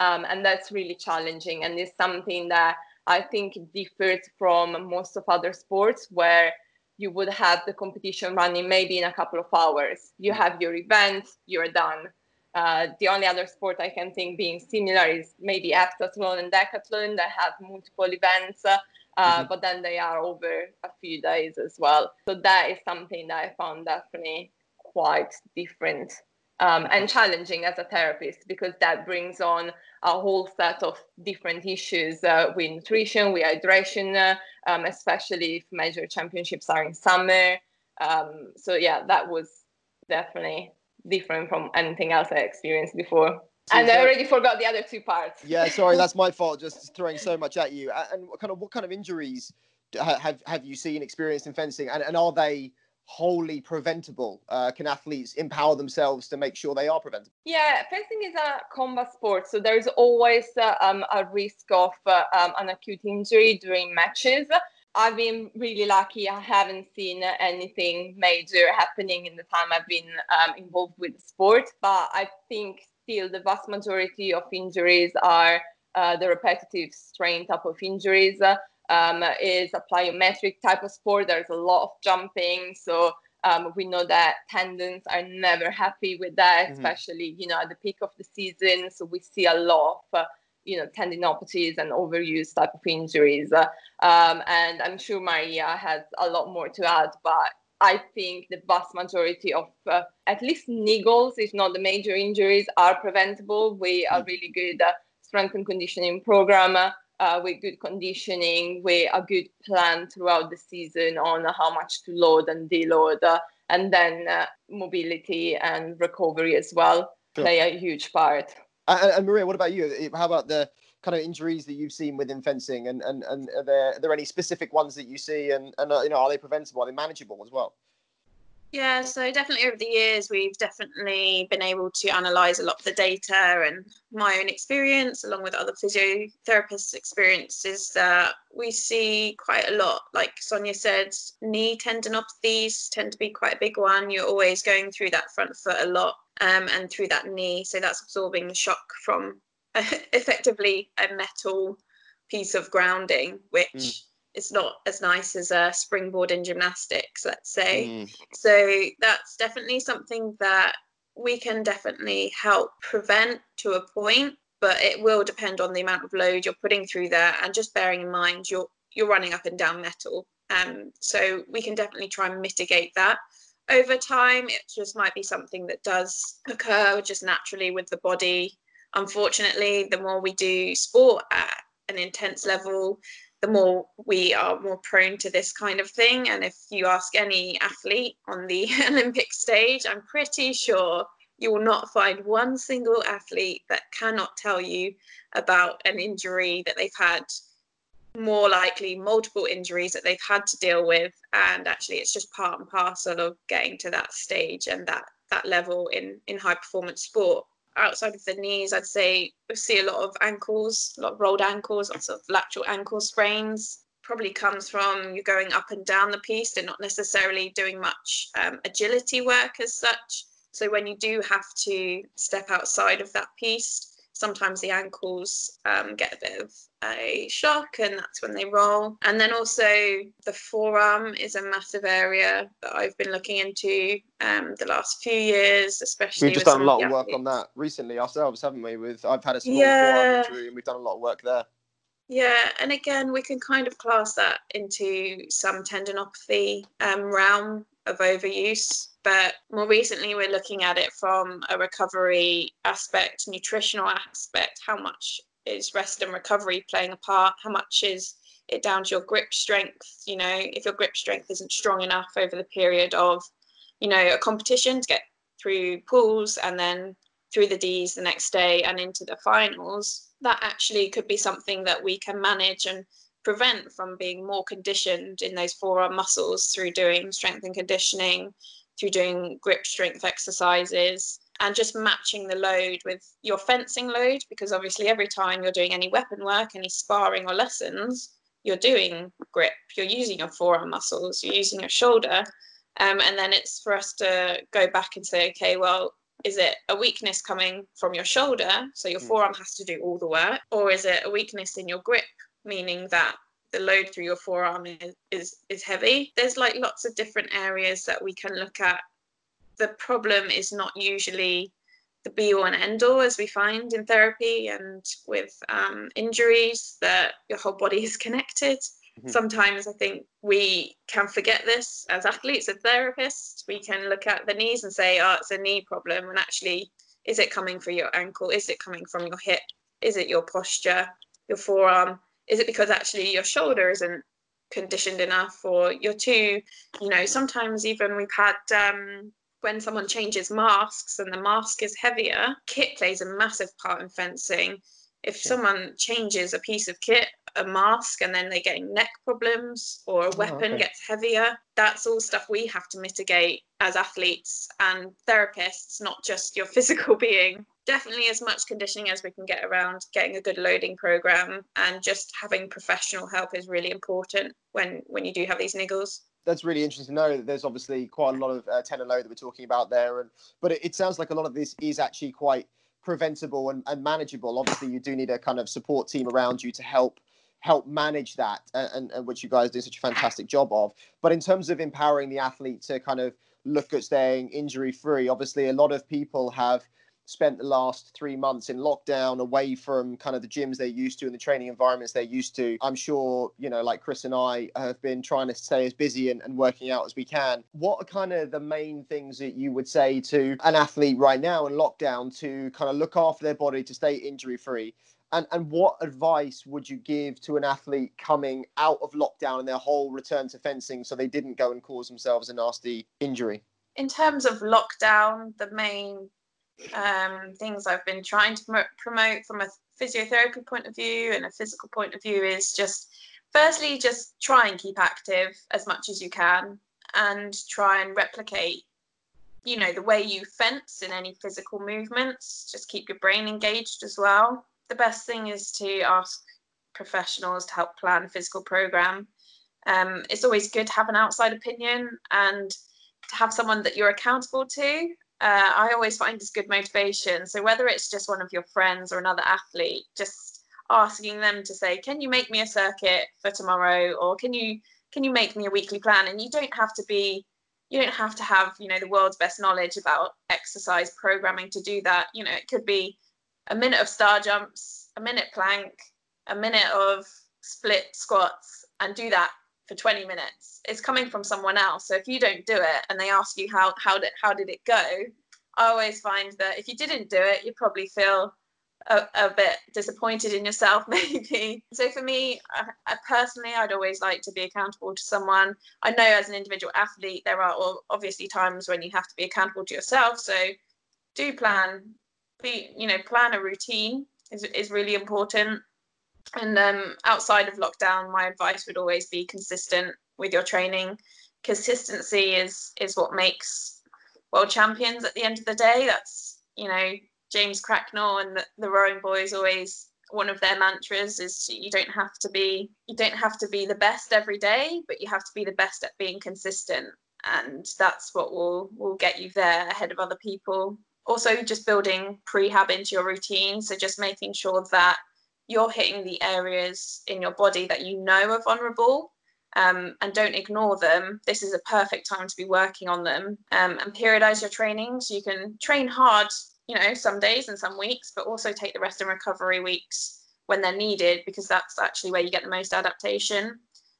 S4: Um, and that's really challenging, and it's something that I think differs from most of other sports where you would have the competition running maybe in a couple of hours. You mm. have your event, you're done. Uh, the only other sport I can think being similar is maybe heptathlon and decathlon that have multiple events, uh, mm-hmm. but then they are over a few days as well. So that is something that I found definitely quite different um, and challenging as a therapist because that brings on a whole set of different issues uh, with nutrition, with hydration, uh, um, especially if major championships are in summer. Um, so yeah, that was definitely different from anything else I experienced before. So and I already forgot the other two parts.
S1: Yeah, sorry, that's my fault. Just throwing so much at you. And what kind of what kind of injuries have have you seen experienced in fencing, and, and are they wholly preventable? Uh, can athletes empower themselves to make sure they are preventable?
S4: Yeah, fencing is a combat sport, so there's always uh, um, a risk of uh, um, an acute injury during matches. I've been really lucky. I haven't seen anything major happening in the time I've been um, involved with the sport, but I think still the vast majority of injuries are uh, the repetitive strain type of injuries um, is a plyometric type of sport. There's a lot of jumping, so um, we know that tendons are never happy with that, mm-hmm. especially you know at the peak of the season. So we see a lot of uh, you know tendinopathies and overuse type of injuries. Uh, um, and I'm sure Maria has a lot more to add, but I think the vast majority of uh, at least niggles, if not the major injuries, are preventable. We are mm. really good uh, strength and conditioning program uh, with good conditioning, with a good plan throughout the season on how much to load and deload, uh, and then uh, mobility and recovery as well sure. play a huge part.
S1: And, and, Maria, what about you? How about the kind of injuries that you've seen within fencing, and and and are there are there any specific ones that you see, and and uh, you know are they preventable? Are they manageable as well?
S3: Yeah, so definitely over the years, we've definitely been able to analyze a lot of the data and my own experience, along with other physiotherapists' experiences, that we see quite a lot. Like Sonia said, knee tendinopathies tend to be quite a big one. You're always going through that front foot a lot um, and through that knee. So that's absorbing the shock from effectively a metal piece of grounding, which. Mm it's not as nice as a springboard in gymnastics, let's say. Mm. So that's definitely something that we can definitely help prevent to a point, but it will depend on the amount of load you're putting through there and just bearing in mind you're you're running up and down metal. Um, so we can definitely try and mitigate that. Over time, it just might be something that does occur just naturally with the body. Unfortunately, the more we do sport at an intense level, the more we are more prone to this kind of thing. And if you ask any athlete on the Olympic stage, I'm pretty sure you will not find one single athlete that cannot tell you about an injury that they've had more likely multiple injuries that they've had to deal with and actually it's just part and parcel of getting to that stage and that that level in in high performance sport outside of the knees, I'd say we see a lot of ankles, a lot of rolled ankles, lots of lateral ankle sprains. Probably comes from you going up and down the piste and not necessarily doing much um, agility work as such. So when you do have to step outside of that piste, sometimes the ankles um, get a bit of a shock and that's when they roll. And then also the forearm is a massive area that I've been looking into um, the last few years, especially.
S1: We've just done a lot of work on that recently ourselves, haven't we? With I've had a small yeah. forearm injury and we've done a lot of work there.
S3: Yeah, and again, we can kind of class that into some tendinopathy um, realm of overuse. But more recently, we're looking at it from a recovery aspect, nutritional aspect. How much is rest and recovery playing a part? How much is it down to your grip strength? You know, if your grip strength isn't strong enough over the period of, you know, a competition to get through pools and then through the DEs the next day and into the finals, that actually could be something that we can manage and prevent from being more conditioned in those forearm muscles through doing strength and conditioning, through doing grip strength exercises, and just matching the load with your fencing load. Because obviously, every time you're doing any weapon work, any sparring or lessons, you're doing grip, you're using your forearm muscles, you're using your shoulder. Um, and then it's for us to go back and say, okay, well, is it a weakness coming from your shoulder? So your mm. forearm has to do all the work, or is it a weakness in your grip? Meaning that the load through your forearm is, is, is heavy. There's like lots of different areas that we can look at. The problem is not usually the be all and end all as we find in therapy and with um, injuries that your whole body is connected. Mm-hmm. Sometimes I think we can forget this as athletes and therapists. We can look at the knees and say, oh, it's a knee problem. And actually, is it coming from your ankle? Is it coming from your hip? Is it your posture, your forearm? Is it because actually your shoulder isn't conditioned enough or you're too you know sometimes even we've had um, when someone changes masks and the mask is heavier kit plays a massive part in fencing. If someone changes a piece of kit a mask and then they're getting neck problems or a oh, weapon oh, okay. gets heavier that's all stuff we have to mitigate as athletes and therapists not just your physical being definitely as much conditioning as we can get around getting a good loading program and just having professional help is really important when when you do have these niggles.
S1: That's really interesting to know that there's obviously quite a lot of uh, tendon load that we're talking about there and but it, it sounds like a lot of this is actually quite preventable and, and manageable. Obviously you do need a kind of support team around you to help help manage that and, and, and which you guys do such a fantastic job of. But in terms of empowering the athlete to kind of look at staying injury free obviously a lot of people have spent the last three months in lockdown away from kind of the gyms they're used to and the training environments they're used to. I'm sure, you know, like Chris and I have been trying to stay as busy and, and working out as we can. What are kind of the main things that you would say to an athlete right now in lockdown to kind of look after their body to stay injury free? And, and what advice would you give to an athlete coming out of lockdown and their whole return to fencing so they didn't go and cause themselves a nasty injury?
S3: In terms of lockdown, the main um, things I've been trying to promote from a physiotherapy point of view and a physical point of view is just firstly just try and keep active as much as you can and try and replicate you know the way you fence in any physical movements. Just keep your brain engaged as well. The best thing is to ask professionals to help plan a physical program. Um, it's always good to have an outside opinion and to have someone that you're accountable to uh, i always find is good motivation. So whether it's just one of your friends or another athlete just asking them to say can you make me a circuit for tomorrow? or can you can you make me a weekly plan? And you don't have to be you don't have to have you know the world's best knowledge about exercise programming to do that. You know it could be a minute of star jumps a minute plank a minute of split squats and do that for 20 minutes. It's coming from someone else. So if you don't do it and they ask you how how did how did it go i always find that if you didn't do it you probably feel a, a, bit disappointed in yourself maybe. So for me I, I, personally i'd always like to be accountable to someone. I know as an individual athlete there are obviously times when you have to be accountable to yourself. So do plan be you know plan a routine is, is really important and um, outside of lockdown my advice would always be consistent with your training. Consistency is is what makes world champions at the end of the day. That's you know James Cracknell and the, the rowing boys always one of their mantras is you don't have to be you don't have to be the best every day, but you have to be the best at being consistent, and that's what will will get you there ahead of other people. Also, just building prehab into your routine, so just making sure that you're hitting the areas in your body that you know are vulnerable um, and don't ignore them. This is a perfect time to be working on them um, and periodize your training so you can train hard you know, some days and some weeks, but also take the rest and recovery weeks when they're needed because that's actually where you get the most adaptation.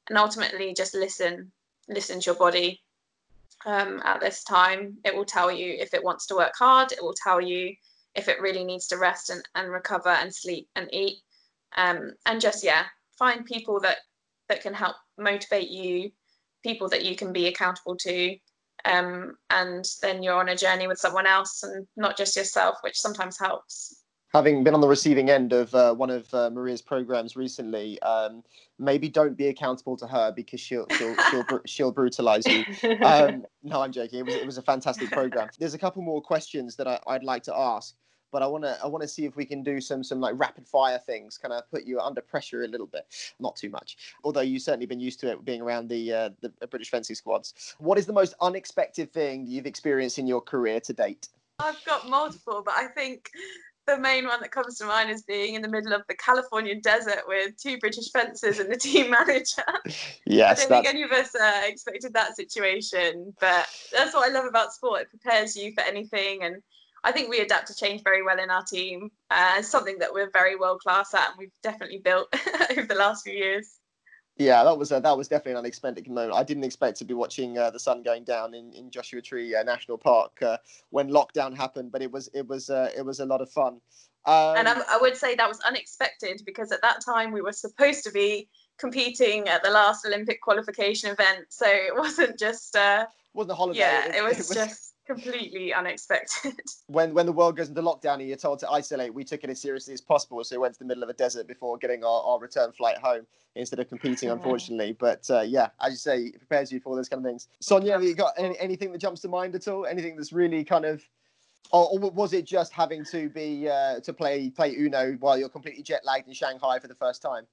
S3: And ultimately, just listen, listen to your body. Um, at this time, it will tell you if it wants to work hard. It will tell you if it really needs to rest and, and recover and sleep and eat. Um, and just yeah, find people that that can help motivate you, people that you can be accountable to, um, and then you're on a journey with someone else and not just yourself, which sometimes helps.
S1: Having been on the receiving end of uh, one of uh, Maria's programs recently, um, maybe don't be accountable to her because she'll she'll she'll, br- she'll brutalize you. Um, no, I'm joking. It was it was a fantastic program. There's a couple more questions that I, I'd like to ask but I want to I want to see if we can do some some like rapid fire things, kind of put you under pressure a little bit, not too much. Although you've certainly been used to it being around the uh, the British fencing squads. What is the most unexpected thing you've experienced in your career to date?
S3: I've got multiple, but I think the main one that comes to mind is being in the middle of the Californian desert with two British fencers and the team manager.
S1: Yes,
S3: I don't think any of us uh, expected that situation, but that's what I love about sport. It prepares you for anything, and I think we adapt to change very well in our team. Uh, something that we're very world class at, and we've definitely built over the last few years.
S1: Yeah, that was a, that was definitely an unexpected moment. I didn't expect to be watching uh, the sun going down in, in Joshua Tree uh, National Park uh, when lockdown happened, but it was it was uh, it was a lot of fun.
S3: Um, and I, I, would say that was unexpected because at that time we were supposed to be competing at the last Olympic qualification event, so it wasn't just. Uh,
S1: wasn't a holiday.
S3: Yeah, it, it, was, it was just completely unexpected.
S1: When when the world goes into lockdown and you're told to isolate, we took it as seriously as possible. So we went to the middle of a desert before getting our, our return flight home instead of competing, unfortunately. But uh, yeah, as you say, it prepares you for all those kind of things. Sonia, have you got any, anything that jumps to mind at all? Anything that's really kind of or, or was it just having to be uh, to play play Uno while you're completely jet lagged in Shanghai for the first time?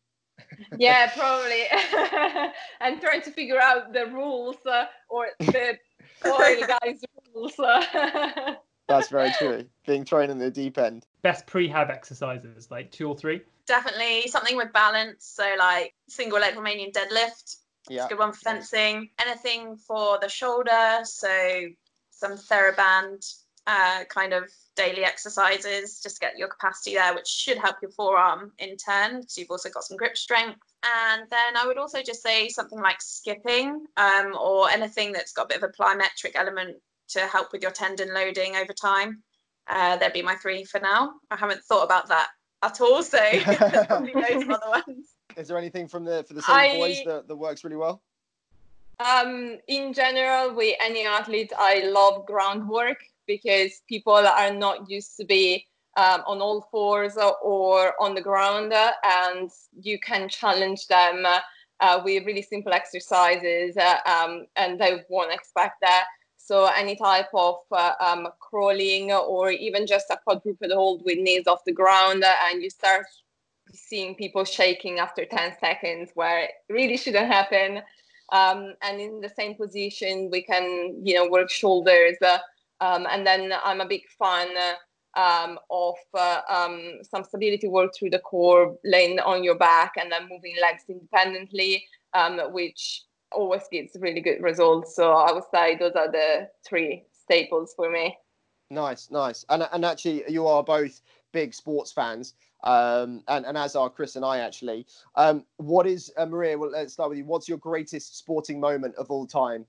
S4: yeah, probably. and trying to figure out the rules uh, or the oil guys rules.
S1: That's very true. Being thrown in the deep end.
S2: Best prehab exercises, like two or three?
S3: Definitely something with balance. So like single leg Romanian deadlift. Yeah. good one for fencing. Anything for the shoulder. So some TheraBand uh, kind of daily exercises just to get your capacity there, which should help your forearm in turn because you've also got some grip strength. And then I would also just say something like skipping um, or anything that's got a bit of a plyometric element to help with your tendon loading over time. Uh, there'd be my three for now. I haven't thought about that at all, so probably knows other ones.
S1: Is there anything from the for the same I, boys that, that works really well?
S4: Um, in general, with any athlete, I love groundwork because people are not used to be um, on all fours or on the ground, and you can challenge them uh, with really simple exercises, uh, um, and they won't expect that. So any type of uh, um, crawling or even just a quadruped hold with knees off the ground, and you start seeing people shaking after 10 seconds where it really shouldn't happen. Um, and in the same position, we can, you know, work shoulders. Uh, um, and then I'm a big fan um, of uh, um, some stability work through the core, laying on your back and then moving legs independently, um, which always gives really good results. So I would say those are the three staples for me.
S1: Nice, nice. And and actually, you are both big sports fans, um, and and as are Chris and I actually. Um, what is uh, Maria? Well, let's start with you. What's your greatest sporting moment of all time?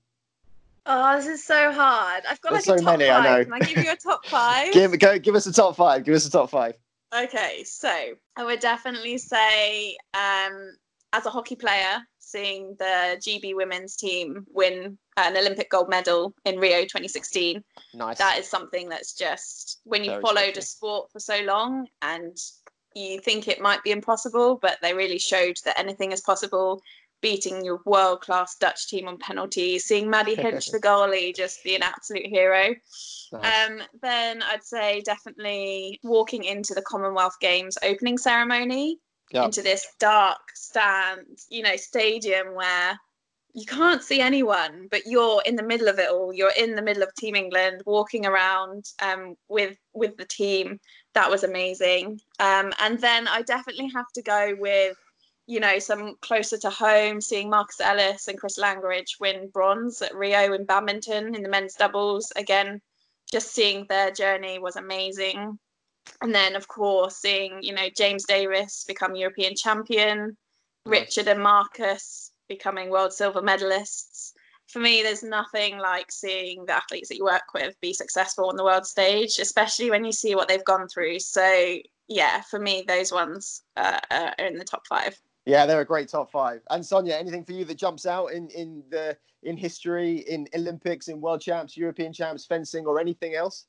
S3: Oh, this is so hard. I've got
S1: There's
S3: like a
S1: so many, I know.
S3: Can I give you a top five?
S1: Give go, give us a top five. Give us a top five.
S3: Okay, so I would definitely say, um, as a hockey player, seeing the GB women's team win an Olympic gold medal in Rio 2016,
S1: Nice.
S3: that is something that's just when you
S1: Very
S3: followed
S1: special.
S3: a sport for so long and you think it might be impossible, but they really showed that anything is possible. Beating your world class Dutch team on penalties, seeing Maddie Hinch, the goalie, just be an absolute hero.
S1: Nice.
S3: Um, then I'd say definitely walking into the Commonwealth Games opening ceremony
S1: Yeah.
S3: into this dark stand, you know, stadium where you can't see anyone, but you're in the middle of it all. You're in the middle of Team England, walking around um, with with the team. That was amazing. Um, and then I definitely have to go with, you know, some closer to home, seeing Marcus Ellis and Chris Langridge win bronze at Rio in badminton in the men's doubles. Again, just seeing their journey was amazing. And then, of course, seeing you know James Davis become European champion. Richard and Marcus becoming world silver medalists. For me, there's nothing like seeing the athletes that you work with be successful on the world stage, especially when you see what they've gone through. So, yeah, for me, those ones uh, are in the top five.
S1: Yeah, they're a great top five. And Sonia, anything for you that jumps out in in the in history, in Olympics, in World Champs, European Champs, fencing, or anything else?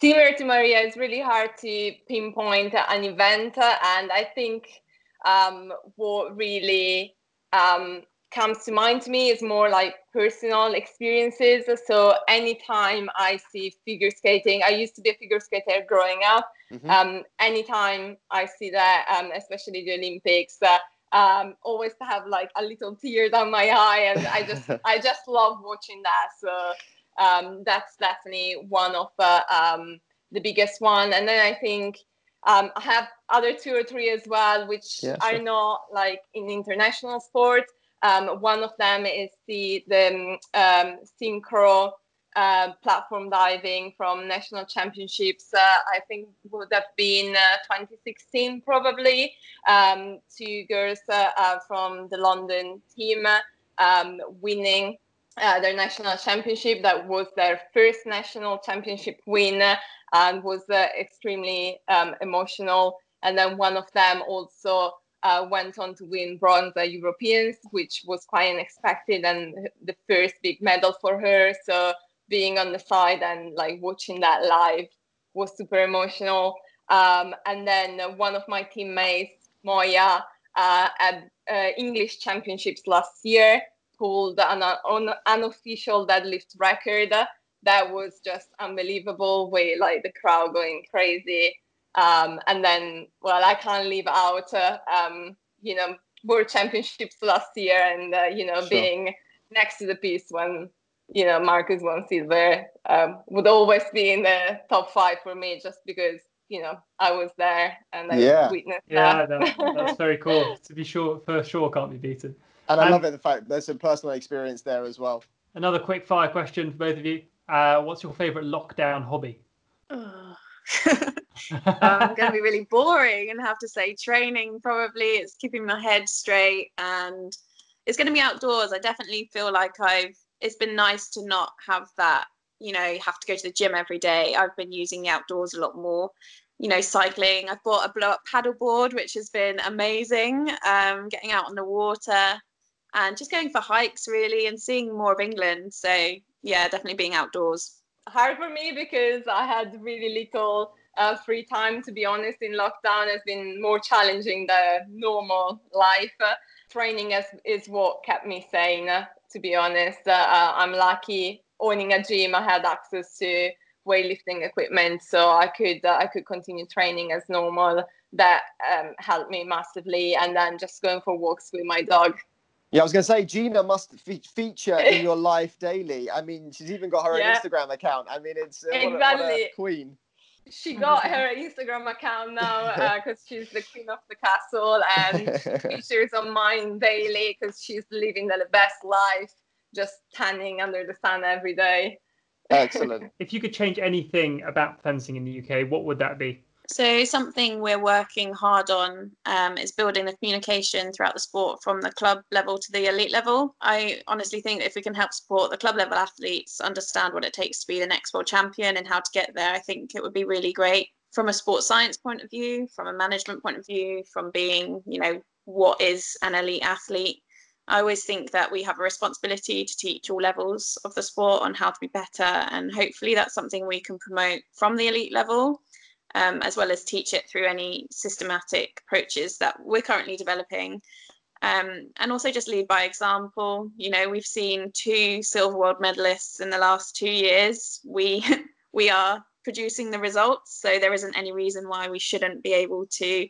S4: Similar to Maria, it's really hard to pinpoint an event, uh, and I think um, what really um, comes to mind to me is more like personal experiences. So anytime I see figure skating, I used to be a figure skater growing up.
S1: Mhm.
S4: Um, anytime I see that, um, especially the Olympics, uh, um, always have like a little tear down my eye, and I just I just love watching that. So um, that's definitely one of uh, um, the biggest one. And then I think um, I have other two or three as well, which
S1: Yeah,
S4: are not like in international sport. Um, one of them is the the um, synchro uh, platform diving from national championships. Uh, I think would have been uh, 2016 probably. Um, two girls uh, from the London team um, winning uh, their national championship. That was their first national championship win and was uh, extremely um, emotional. And then one of them also uh, went on to win bronze at Europeans, which was quite unexpected and the first big medal for her. So being on the side and like watching that live was super emotional. Um, and then one of my teammates, Moya, uh, at uh, English championships last year, pulled an, an unofficial deadlift record. That was just unbelievable. With like the crowd going crazy. Um, and then, well, I can't leave out, uh, um, you know, World Championships last year, and uh, you know,
S1: Sure.
S4: being next to the piste when you know Marcus won silver um, would always be in the top five for me, just because you know I was there and I
S1: Yeah.
S4: witnessed
S2: Yeah,
S4: that.
S2: that, that's very cool. To be sure, for sure, can't be beaten.
S1: And I
S2: Um,
S1: love it the fact there's some personal experience there as well.
S2: Another quick fire question for both of you. Uh, what's your favourite lockdown hobby?
S3: I'm going to be really boring and have to say training probably. It's keeping my head straight and it's going to be outdoors. I definitely feel like I've, it's been nice to not have that, you know, you have to go to the gym every day. I've been using the outdoors a lot more, you know, cycling. I've bought a blow up paddle board, which has been amazing. Um, getting out on the water and just going for hikes really and seeing more of England. So, yeah, definitely being outdoors.
S4: hard for me because I had really little uh, free time. To be honest, in lockdown has been more challenging than normal life. Uh, training is, is what kept me sane. Uh, to be honest, uh, uh, I'm lucky owning a gym. I had access to weightlifting equipment, so I could uh, I could continue training as normal. That um, helped me massively, and then just going for walks with my dog.
S1: Yeah, I was going to say Gina must fe- feature in your life daily. I mean, she's even got her
S4: Yeah.
S1: own Instagram account. I mean, it's uh, what a- what a, queen.
S4: She got her Instagram account now uh, because she's the queen of the castle, and features on mine daily because she's living the best life, just tanning under the sun every day.
S1: Excellent.
S2: If you could change anything about fencing in the UK, what would that be?
S3: So something we're working hard on um, is building the communication throughout the sport from the club level to the elite level. I honestly think if we can help support the club level athletes understand what it takes to be the next world champion and how to get there, I think it would be really great from a sports science point of view, from a management point of view, from being, you know, what is an elite athlete. I always think that we have a responsibility to teach all levels of the sport on how to be better, and hopefully that's something we can promote from the elite level um, as well as teach it through any systematic approaches that we're currently developing. Um, and also just lead by example. You know, we've seen two silver world medalists in the last two years. We we are producing the results, so there isn't any reason why we shouldn't be able to,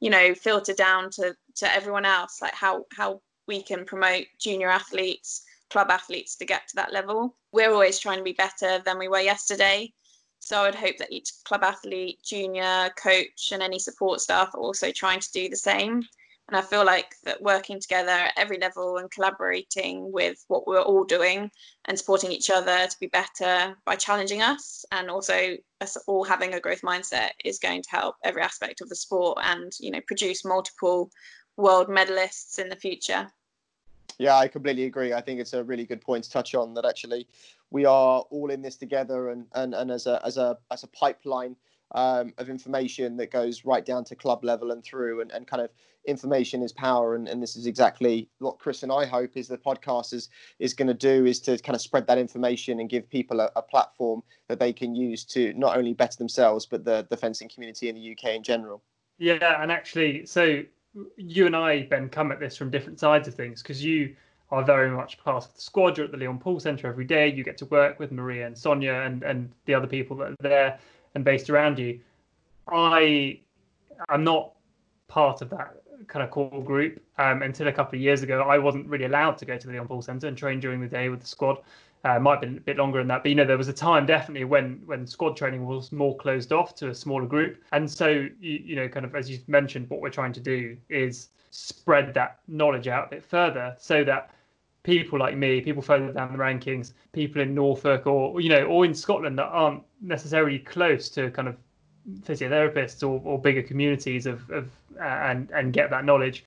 S3: you know, filter down to to everyone else, like how how we can promote junior athletes, club athletes to get to that level. We're always trying to be better than we were yesterday. So I would hope that each club athlete, junior, coach, and any support staff are also trying to do the same. And I feel like that working together at every level and collaborating with what we're all doing and supporting each other to be better by challenging us and also us all having a growth mindset is going to help every aspect of the sport and you know produce multiple world medalists in the future.
S1: Yeah, I completely agree. I think it's a really good point to touch on that actually we are all in this together and and, and as a as a as a pipeline um, of information that goes right down to club level and through and, and kind of information is power and, and this is exactly what Chris and I hope is the podcast is is going to do is to kind of spread that information and give people a, a platform that they can use to not only better themselves but the, the fencing community in the UK in general.
S2: Yeah, and actually, so you and I, Ben, come at this from different sides of things because you are very much part of the squad. You're at the Leon Paul Centre every day. You get to work with Maria and Sonia and, and the other people that are there and based around you. I am not part of that kind of core group um, until a couple of years ago. I wasn't really allowed to go to the Leon Paul Centre and train during the day with the squad. Uh, might have been a bit longer than that, but you know there was a time definitely when when squad training was more closed off to a smaller group, and so you, you know kind of as you mentioned, what we're trying to do is spread that knowledge out a bit further so that people like me, people further down the rankings, people in Norfolk or you know or in Scotland that aren't necessarily close to kind of physiotherapists or, or bigger communities of, of uh, and and get that knowledge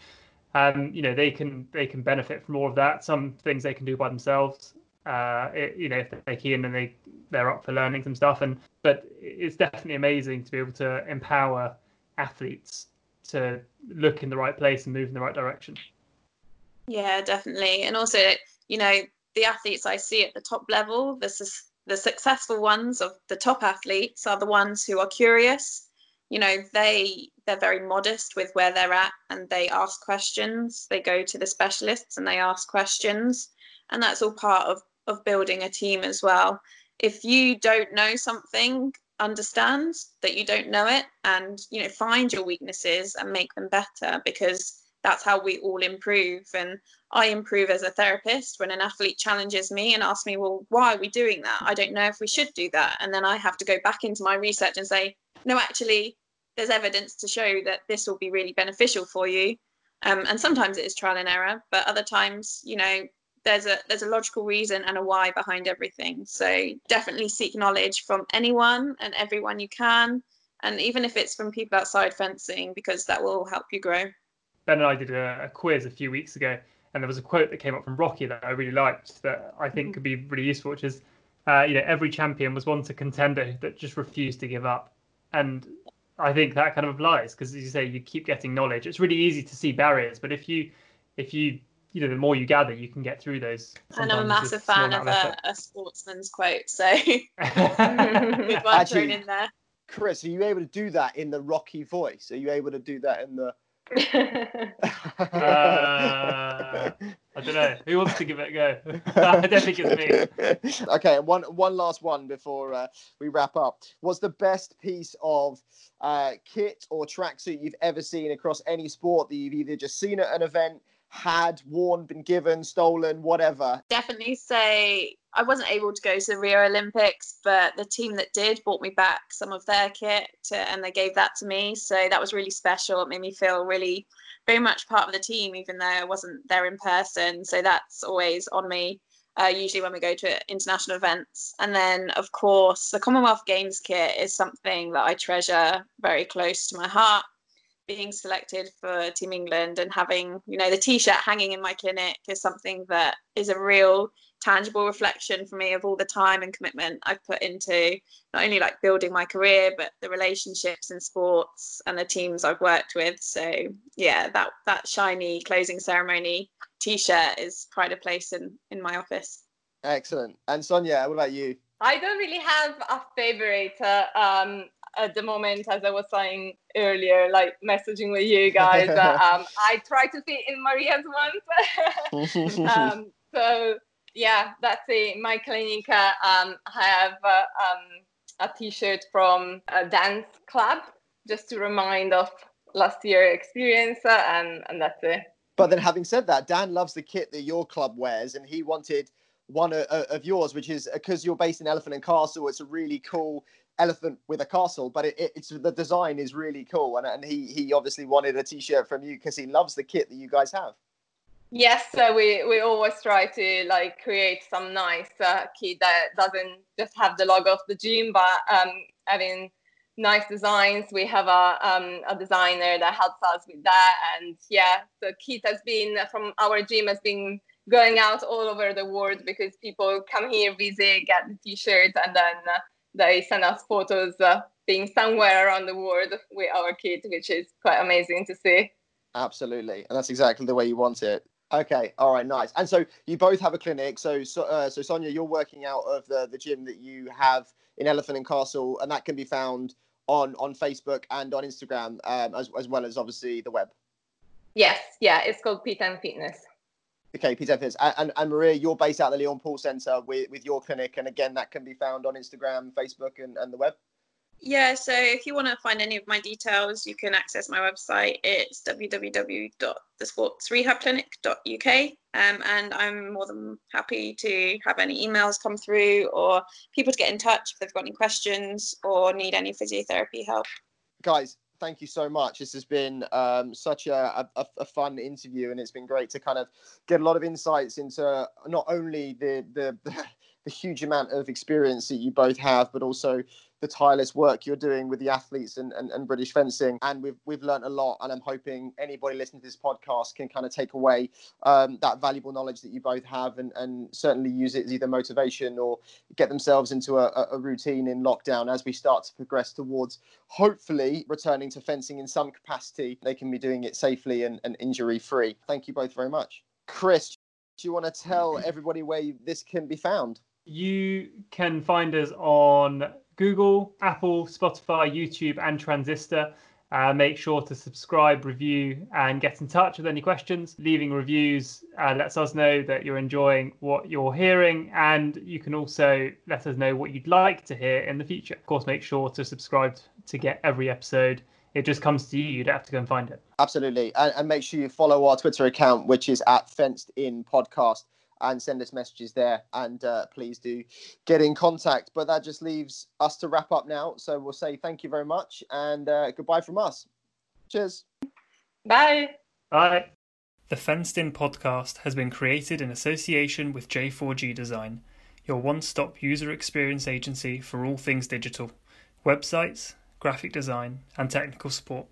S2: um, you know they can they can benefit from all of that. Some things they can do by themselves uh, it, you know if they're keen and they they're up for learning some stuff. And but it's definitely amazing to be able to empower athletes to look in the right place and move in the right direction
S3: Yeah, definitely. And also, you know, the athletes I see at the top level, this is the successful ones of the top athletes are the ones who are curious. You know, they they're very modest with where they're at and they ask questions. They go to the specialists and they ask questions. And that's all part of, of building a team as well. If you don't know something, understand that you don't know it and you know find your weaknesses and make them better because that's how we all improve. And i improve as a therapist when an athlete challenges me and asks me well why are we doing that? I don't know if we should do that. And then i have to go back into my research and say no actually there's evidence to show that this will be really beneficial for you. Um, and sometimes it is trial and error but other times you know there's a there's a logical reason and a why behind everything. So definitely seek knowledge from anyone and everyone you can. And even if it's from people outside fencing because that will help you grow
S2: Ben and I did a, a quiz a few weeks ago, and there was a quote that came up from Rocky that I really liked that I think could be really useful, which is, uh, you know, every champion was once a contender that just refused to give up, and I think that kind of applies because, as you say, you keep getting knowledge. It's really easy to see barriers, but if you, if you, you know, the more you gather, you can get through those.
S3: and I'm a massive fan of a, a sportsman's quote, so good one
S1: Actually-
S3: thrown in there.
S1: Chris, are you able to do that in the rocky voice? Are you able to do that in the?
S2: uh, I don't know. Who wants to give it a go? I don't think it's
S1: me. okay, one one last one before uh, we wrap up. What's the best piece of uh, kit or tracksuit you've ever seen across any sport that you've either just seen at an event, had worn, been given, stolen, whatever?
S3: Definitely say I wasn't able to go to the Rio Olympics, but the team that did brought me back some of their kit to, and they gave that to me. So that was really special. It made me feel really very much part of the team, even though I wasn't there in person. So that's always on me. Uh, usually when we go to international events. And then, of course, the Commonwealth Games kit is something that I treasure very close to my heart being selected for Team England and having, you know, the T-shirt hanging in my clinic is something that is a real tangible reflection for me of all the time and commitment I've put into not only like building my career but the relationships in sports and the teams I've worked with. So yeah, that that shiny closing ceremony T-shirt is quite a place in in my office.
S1: Excellent. And Sonia, what about you?
S4: I don't really have a favorite. Uh, um, at the moment, as I was saying earlier, like messaging with you guys. Uh, um, I try to fit in Maria's ones. um, so yeah, that's it. My clinic, uh, um, I have uh, um, a T-shirt from a dance club just to remind of last year experience, uh, and and that's it.
S1: But then, having said that, Dan loves the kit that your club wears, and he wanted one of, of yours, which is because you're based in Elephant and Castle. It's a really cool elephant with a castle, but it, it, it's the design is really cool, and and he he obviously wanted a T-shirt from you because he loves the kit that you guys have.
S4: Yes, so we we always try to like create some nice uh, kit that doesn't just have the logo of the gym, but um, having nice designs. We have a um, a designer that helps us with that, and yeah, the kit has been from our gym has been going out all over the world because people come here, visit, get the t-shirts, and then uh, they send us photos uh, being somewhere around the world with our kit, which is quite amazing to see.
S1: Absolutely, and that's exactly the way you want it. Okay, all right, nice. And so you both have a clinic. So, so, uh, so Sonia, you're working out of the the gym that you have in Elephant and Castle, and that can be found on on Facebook and on Instagram, um, as as well as obviously the web.
S4: Yes, yeah, it's called P10 Fitness.
S1: Okay, P10 Fitness. And, and, and, Maria, you're based out of the Leon Paul Centre with, with your clinic, and again, that can be found on Instagram, Facebook, and, and the web.
S3: Yeah, so if you want to find any of my details, you can access my website. It's www.thesportsrehabclinic.uk. Um, and I'm more than happy to have any emails come through or people to get in touch if they've got any questions or need any physiotherapy help.
S1: Guys, thank you so much. This has been um, such a, a, a, fun interview, and it's been great to kind of get a lot of insights into not only the, the, the huge amount of experience that you both have, but also the tireless work you're doing with the athletes and, and, and, British fencing. And we've we've learned a lot. And I'm hoping anybody listening to this podcast can kind of take away um, that valuable knowledge that you both have and, and certainly use it as either motivation or get themselves into a, a routine in lockdown as we start to progress towards hopefully returning to fencing in some capacity. They can be doing it safely and, and injury free. Thank you both very much. Chris, do you want to tell everybody where this can be found?
S2: You can find us on Google, Apple, Spotify, YouTube, and Transistor. Uh, make sure to subscribe, review, and get in touch with any questions. Leaving reviews uh, lets us know that you're enjoying what you're hearing, and you can also let us know what you'd like to hear in the future. Of course, make sure to subscribe to get every episode. It just comes to you. You don't have to go and find it.
S1: Absolutely, and, and make sure you follow our Twitter account, which is at Fenced In Podcast and send us messages there. And uh, please do get in contact. But that just leaves us to wrap up now. So we'll say thank you very much and uh, goodbye from us. Cheers.
S4: Bye.
S2: Bye. The Fenced In podcast has been created in association with J4G Design, your one stop user experience agency for all things digital, websites, graphic design, and technical support.